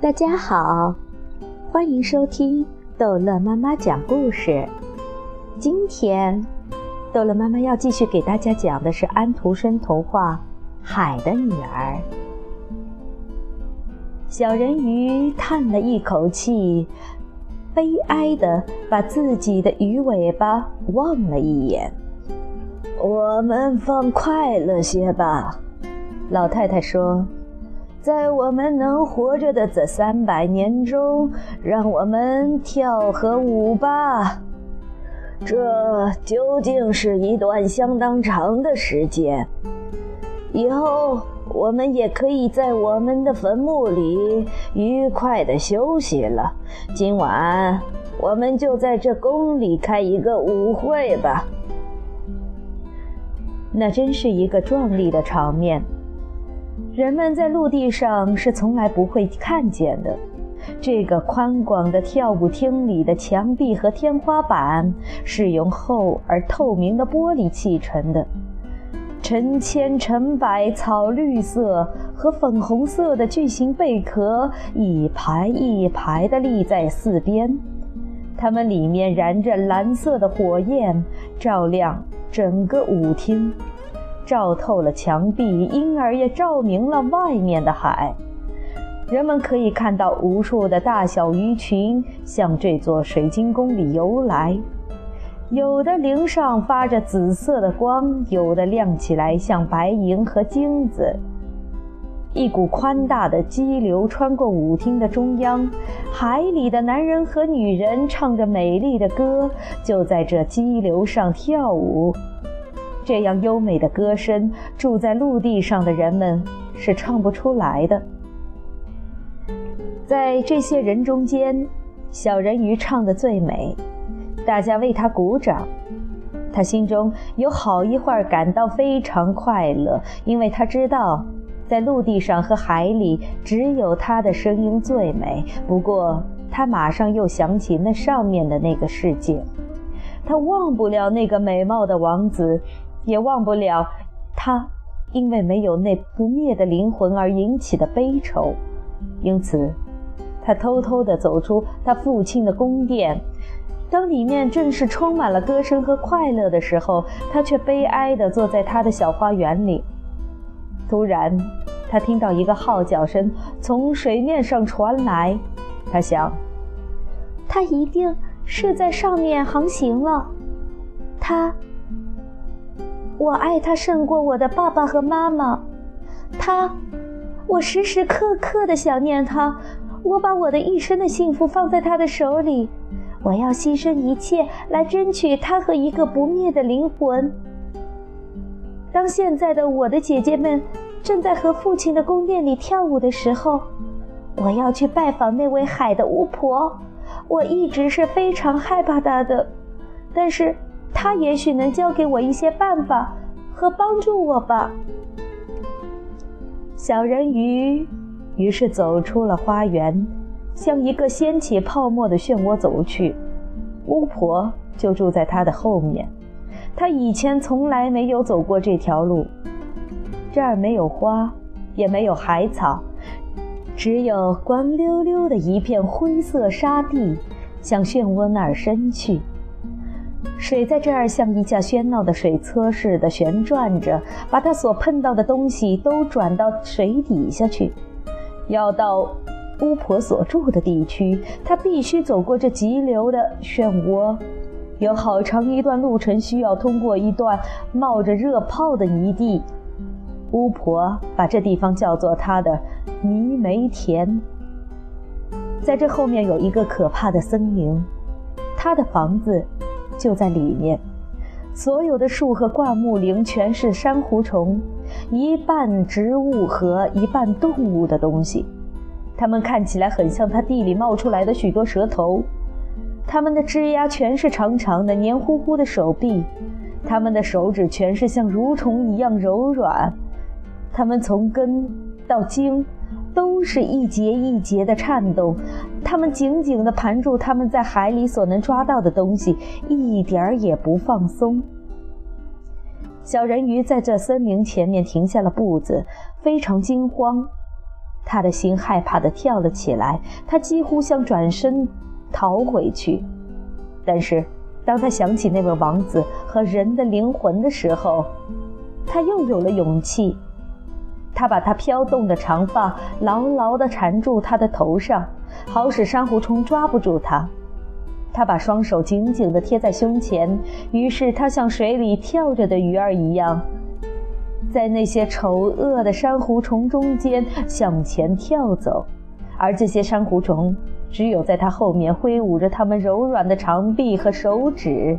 大家好，欢迎收听逗乐妈妈讲故事。今天，逗乐妈妈要继续给大家讲的是安徒生童话《海的女儿》。小人鱼叹了一口气，悲哀地把自己的鱼尾巴望了一眼。我们放快乐些吧，老太太说。在我们能活着的这三百年中，让我们跳和舞吧。这究竟是一段相当长的时间。以后我们也可以在我们的坟墓里愉快地休息了。今晚我们就在这宫里开一个舞会吧。那真是一个壮丽的场面。人们在陆地上是从来不会看见的。这个宽广的跳舞厅里的墙壁和天花板是用厚而透明的玻璃砌成的，成千成百草绿色和粉红色的巨型贝壳一排一排地立在四边，它们里面燃着蓝色的火焰，照亮整个舞厅。照透了墙壁，因而也照明了外面的海。人们可以看到无数的大小鱼群向这座水晶宫里游来，有的鳞上发着紫色的光，有的亮起来像白银和金子。一股宽大的激流穿过舞厅的中央，海里的男人和女人唱着美丽的歌，就在这激流上跳舞。这样优美的歌声，住在陆地上的人们是唱不出来的。在这些人中间，小人鱼唱得最美，大家为他鼓掌。他心中有好一会儿感到非常快乐，因为他知道，在陆地上和海里，只有他的声音最美。不过，他马上又想起那上面的那个世界，他忘不了那个美貌的王子。也忘不了他因为没有那不灭的灵魂而引起的悲愁，因此，他偷偷地走出他父亲的宫殿。当里面正是充满了歌声和快乐的时候，他却悲哀地坐在他的小花园里。突然，他听到一个号角声从水面上传来，他想，他一定是在上面航行了。他。我爱他胜过我的爸爸和妈妈，他，我时时刻刻的想念他。我把我的一生的幸福放在他的手里，我要牺牲一切来争取他和一个不灭的灵魂。当现在的我的姐姐们正在和父亲的宫殿里跳舞的时候，我要去拜访那位海的巫婆。我一直是非常害怕她的，但是。他也许能教给我一些办法和帮助我吧。小人鱼于是走出了花园，向一个掀起泡沫的漩涡走去。巫婆就住在他的后面。他以前从来没有走过这条路。这儿没有花，也没有海草，只有光溜溜的一片灰色沙地，向漩涡那儿伸去。水在这儿像一架喧闹的水车似的旋转着，把它所碰到的东西都转到水底下去。要到巫婆所住的地区，他必须走过这急流的漩涡，有好长一段路程需要通过一段冒着热泡的泥地。巫婆把这地方叫做她的泥煤田。在这后面有一个可怕的森林，她的房子。就在里面，所有的树和灌木林全是珊瑚虫，一半植物和一半动物的东西。它们看起来很像它地里冒出来的许多蛇头。它们的枝丫全是长长的、黏糊糊的手臂，它们的手指全是像蠕虫一样柔软。它们从根到茎。都是一节一节的颤动，他们紧紧地盘住他们在海里所能抓到的东西，一点儿也不放松。小人鱼在这森林前面停下了步子，非常惊慌，他的心害怕地跳了起来，他几乎想转身逃回去，但是当他想起那位王子和人的灵魂的时候，他又有了勇气。他把他飘动的长发牢牢地缠住他的头上，好使珊瑚虫抓不住它。他把双手紧紧地贴在胸前，于是他像水里跳着的鱼儿一样，在那些丑恶的珊瑚虫中间向前跳走，而这些珊瑚虫只有在他后面挥舞着它们柔软的长臂和手指。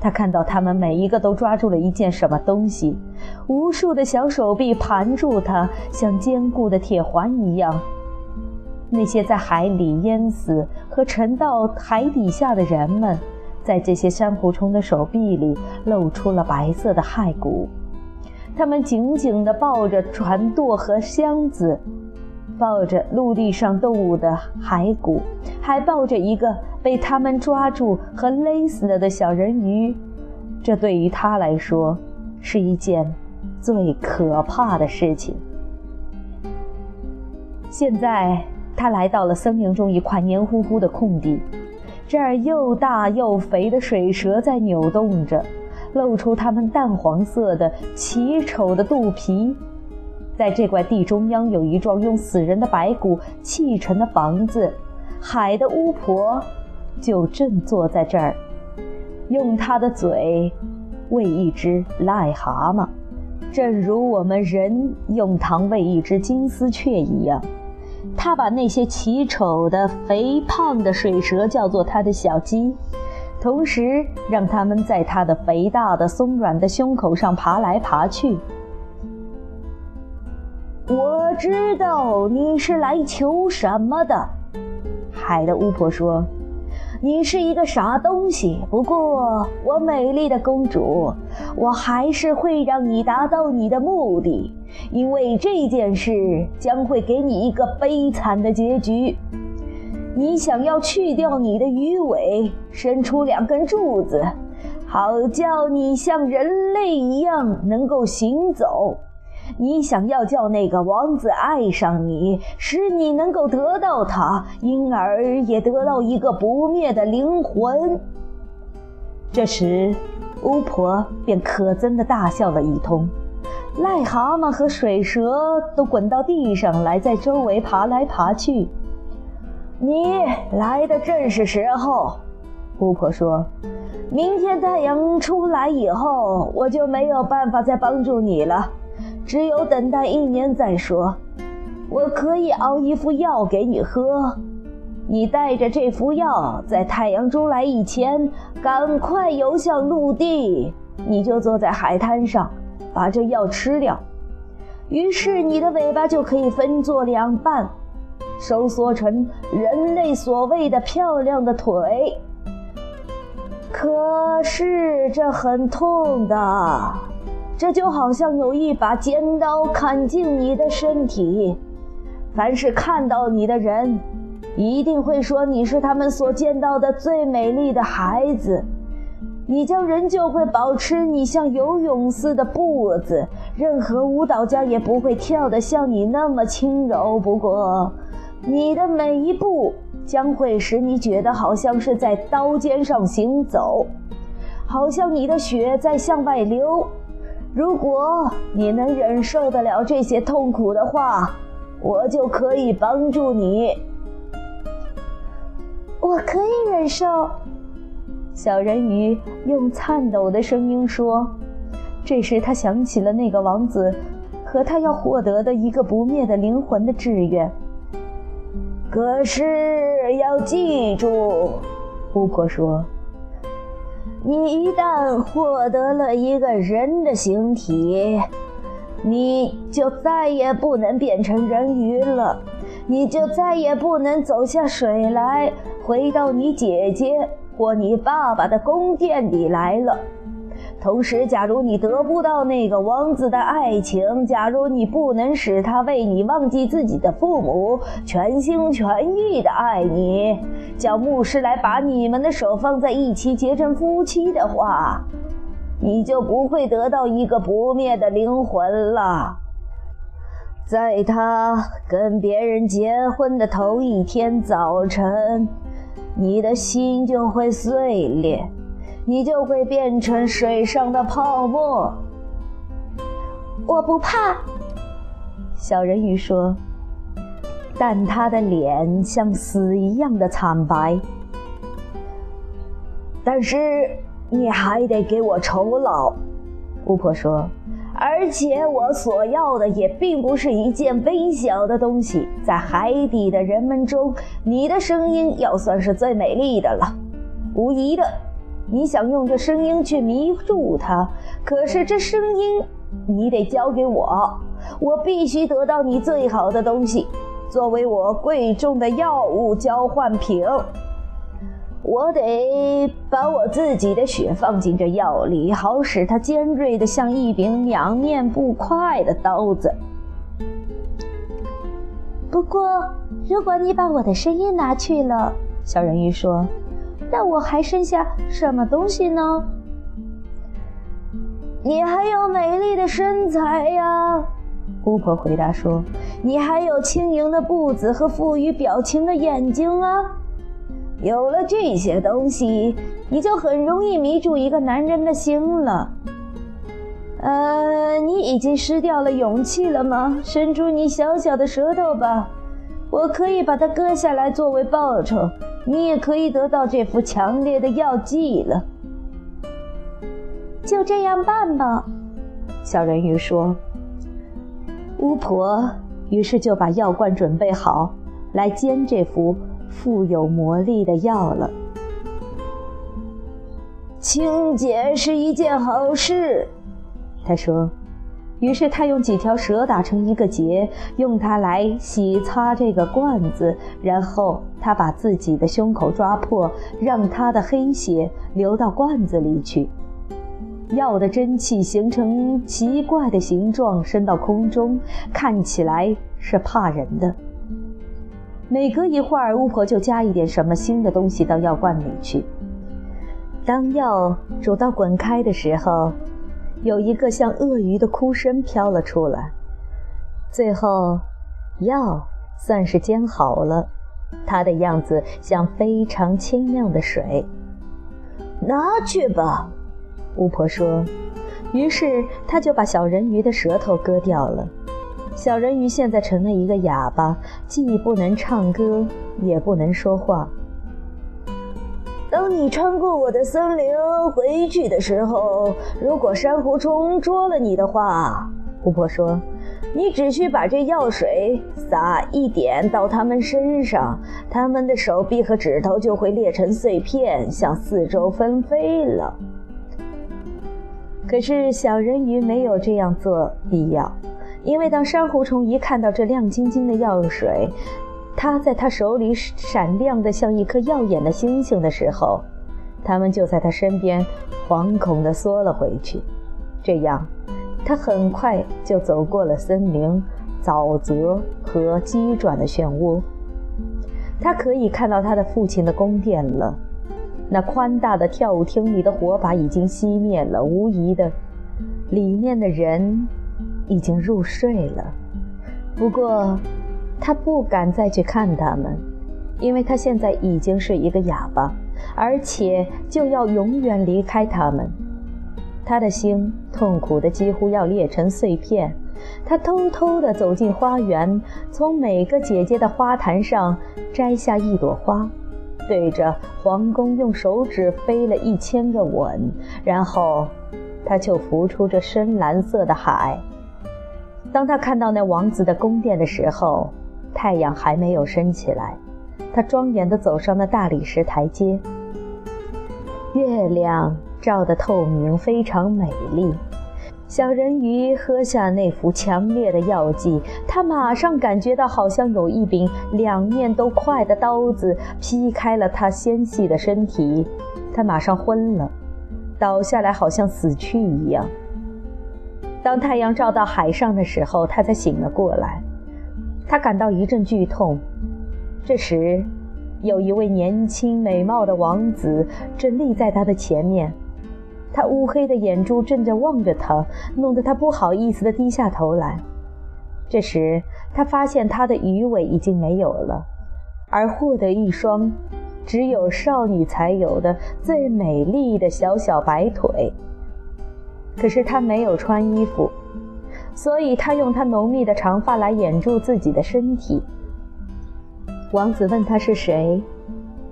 他看到他们每一个都抓住了一件什么东西，无数的小手臂盘住它，像坚固的铁环一样。那些在海里淹死和沉到海底下的人们，在这些珊瑚虫的手臂里露出了白色的骸骨。他们紧紧地抱着船舵和箱子。抱着陆地上动物的骸骨，还抱着一个被他们抓住和勒死了的小人鱼，这对于他来说是一件最可怕的事情。现在，他来到了森林中一块黏糊糊的空地，这儿又大又肥的水蛇在扭动着，露出它们淡黄色的奇丑的肚皮。在这块地中央有一幢用死人的白骨砌成的房子，海的巫婆就正坐在这儿，用她的嘴喂一只癞蛤蟆，正如我们人用糖喂一只金丝雀一样。他把那些奇丑的、肥胖的水蛇叫做他的小鸡，同时让它们在他的肥大的、松软的胸口上爬来爬去。我知道你是来求什么的，海的巫婆说：“你是一个傻东西。不过，我美丽的公主，我还是会让你达到你的目的，因为这件事将会给你一个悲惨的结局。你想要去掉你的鱼尾，伸出两根柱子，好叫你像人类一样能够行走。”你想要叫那个王子爱上你，使你能够得到他，因而也得到一个不灭的灵魂。这时，巫婆便可憎的大笑了一通，癞蛤蟆和水蛇都滚到地上来，在周围爬来爬去。你来的正是时候，巫婆说：“明天太阳出来以后，我就没有办法再帮助你了。”只有等待一年再说。我可以熬一副药给你喝，你带着这副药，在太阳出来以前，赶快游向陆地。你就坐在海滩上，把这药吃掉。于是你的尾巴就可以分作两半，收缩成人类所谓的漂亮的腿。可是这很痛的。这就好像有一把尖刀砍进你的身体。凡是看到你的人，一定会说你是他们所见到的最美丽的孩子。你将仍旧会保持你像游泳似的步子，任何舞蹈家也不会跳得像你那么轻柔。不过，你的每一步将会使你觉得好像是在刀尖上行走，好像你的血在向外流。如果你能忍受得了这些痛苦的话，我就可以帮助你。我可以忍受。小人鱼用颤抖的声音说。这时，他想起了那个王子和他要获得的一个不灭的灵魂的志愿。可是要记住，巫婆说。你一旦获得了一个人的形体，你就再也不能变成人鱼了，你就再也不能走下水来，回到你姐姐或你爸爸的宫殿里来了。同时，假如你得不到那个王子的爱情，假如你不能使他为你忘记自己的父母，全心全意的爱你，叫牧师来把你们的手放在一起结成夫妻的话，你就不会得到一个不灭的灵魂了。在他跟别人结婚的头一天早晨，你的心就会碎裂，你就会变成水上的泡沫。我不怕，小人鱼说，但他的脸像死一样的惨白。但是你还得给我酬劳，巫婆说。而且我所要的也并不是一件微小的东西，在海底的人们中，你的声音要算是最美丽的了。无疑的，你想用这声音去迷住他，可是这声音你得交给我，我必须得到你最好的东西，作为我贵重的药物交换品。我得把我自己的血放进这药里，好使它尖锐的像一柄两面不快的刀子。不过，如果你把我的声音拿去了，小人鱼说，那我还剩下什么东西呢？你还有美丽的身材呀，巫婆回答说。你还有轻盈的步子和富于表情的眼睛啊。有了这些东西，你就很容易迷住一个男人的心了。呃，你已经失掉了勇气了吗？伸出你小小的舌头吧，我可以把它割下来作为报酬。你也可以得到这副强烈的药剂了。就这样办吧，小人鱼说。巫婆于是就把药罐准备好，来煎这副。富有魔力的药了。清洁是一件好事，他说。于是他用几条蛇打成一个结，用它来洗擦这个罐子。然后他把自己的胸口抓破，让他的黑血流到罐子里去。药的真气形成奇怪的形状，升到空中，看起来是怕人的。每隔一会儿，巫婆就加一点什么新的东西到药罐里去。当药煮到滚开的时候，有一个像鳄鱼的哭声飘了出来。最后，药算是煎好了，它的样子像非常清亮的水。拿去吧，巫婆说。于是，她就把小人鱼的舌头割掉了。小人鱼现在成了一个哑巴，既不能唱歌，也不能说话。当你穿过我的森林回去的时候，如果珊瑚虫捉了你的话，巫婆说，你只需把这药水撒一点到它们身上，它们的手臂和指头就会裂成碎片，向四周纷飞了。可是小人鱼没有这样做必要。因为当珊瑚虫一看到这亮晶晶的药水，它在他手里闪亮的像一颗耀眼的星星的时候，他们就在他身边惶恐地缩了回去。这样，他很快就走过了森林、沼泽和急转的漩涡。他可以看到他的父亲的宫殿了，那宽大的跳舞厅里的火把已经熄灭了，无疑的，里面的人。已经入睡了，不过他不敢再去看他们，因为他现在已经是一个哑巴，而且就要永远离开他们。他的心痛苦的几乎要裂成碎片。他偷偷地走进花园，从每个姐姐的花坛上摘下一朵花，对着皇宫用手指飞了一千个吻，然后他就浮出这深蓝色的海。当他看到那王子的宫殿的时候，太阳还没有升起来。他庄严地走上那大理石台阶，月亮照得透明，非常美丽。小人鱼喝下那副强烈的药剂，他马上感觉到好像有一柄两面都快的刀子劈开了他纤细的身体，他马上昏了，倒下来，好像死去一样。当太阳照到海上的时候，他才醒了过来。他感到一阵剧痛。这时，有一位年轻美貌的王子正立在他的前面。他乌黑的眼珠正在望着他，弄得他不好意思地低下头来。这时，他发现他的鱼尾已经没有了，而获得一双只有少女才有的最美丽的小小白腿。可是他没有穿衣服，所以他用他浓密的长发来掩住自己的身体。王子问他是谁，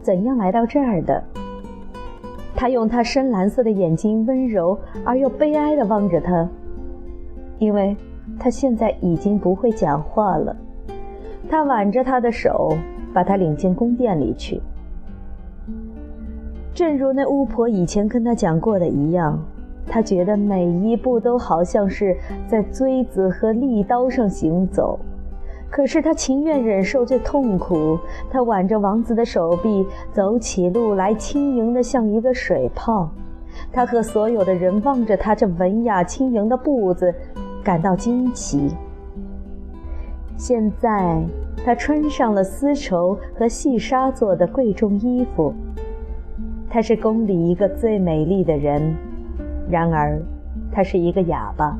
怎样来到这儿的。他用他深蓝色的眼睛温柔而又悲哀地望着他，因为他现在已经不会讲话了。他挽着他的手，把他领进宫殿里去。正如那巫婆以前跟他讲过的一样，他觉得每一步都好像是在锥子和利刀上行走。可是他情愿忍受这痛苦。他挽着王子的手臂，走起路来轻盈的像一个水泡。他和所有的人望着他这文雅轻盈的步子，感到惊奇。现在他穿上了丝绸和细纱做的贵重衣服。他是宫里一个最美丽的人，然而他是一个哑巴，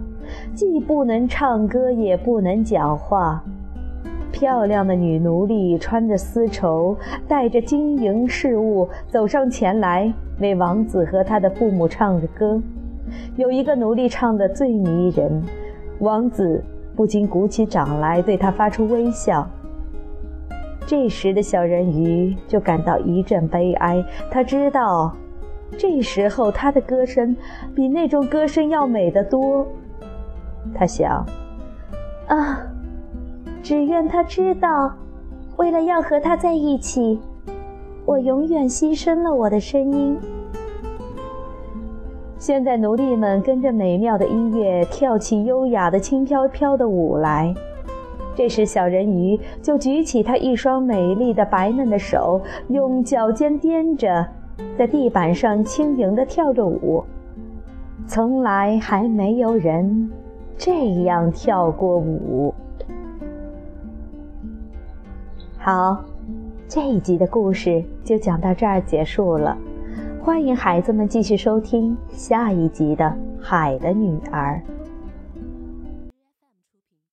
既不能唱歌，也不能讲话。漂亮的女奴隶穿着丝绸，带着金银饰物走上前来，为王子和他的父母唱着歌。有一个奴隶唱得最迷人，王子不禁鼓起掌来，对他发出微笑。这时的小人鱼就感到一阵悲哀，他知道，这时候他的歌声比那种歌声要美得多。他想，啊。只愿他知道，为了要和他在一起，我永远牺牲了我的声音。现在，奴隶们跟着美妙的音乐跳起优雅的轻飘飘的舞来。这时，小人鱼就举起他一双美丽的白嫩的手，用脚尖踮着，在地板上轻盈地跳着舞。从来还没有人这样跳过舞。好，这一集的故事就讲到这儿结束了。欢迎孩子们继续收听下一集的《海的女儿》。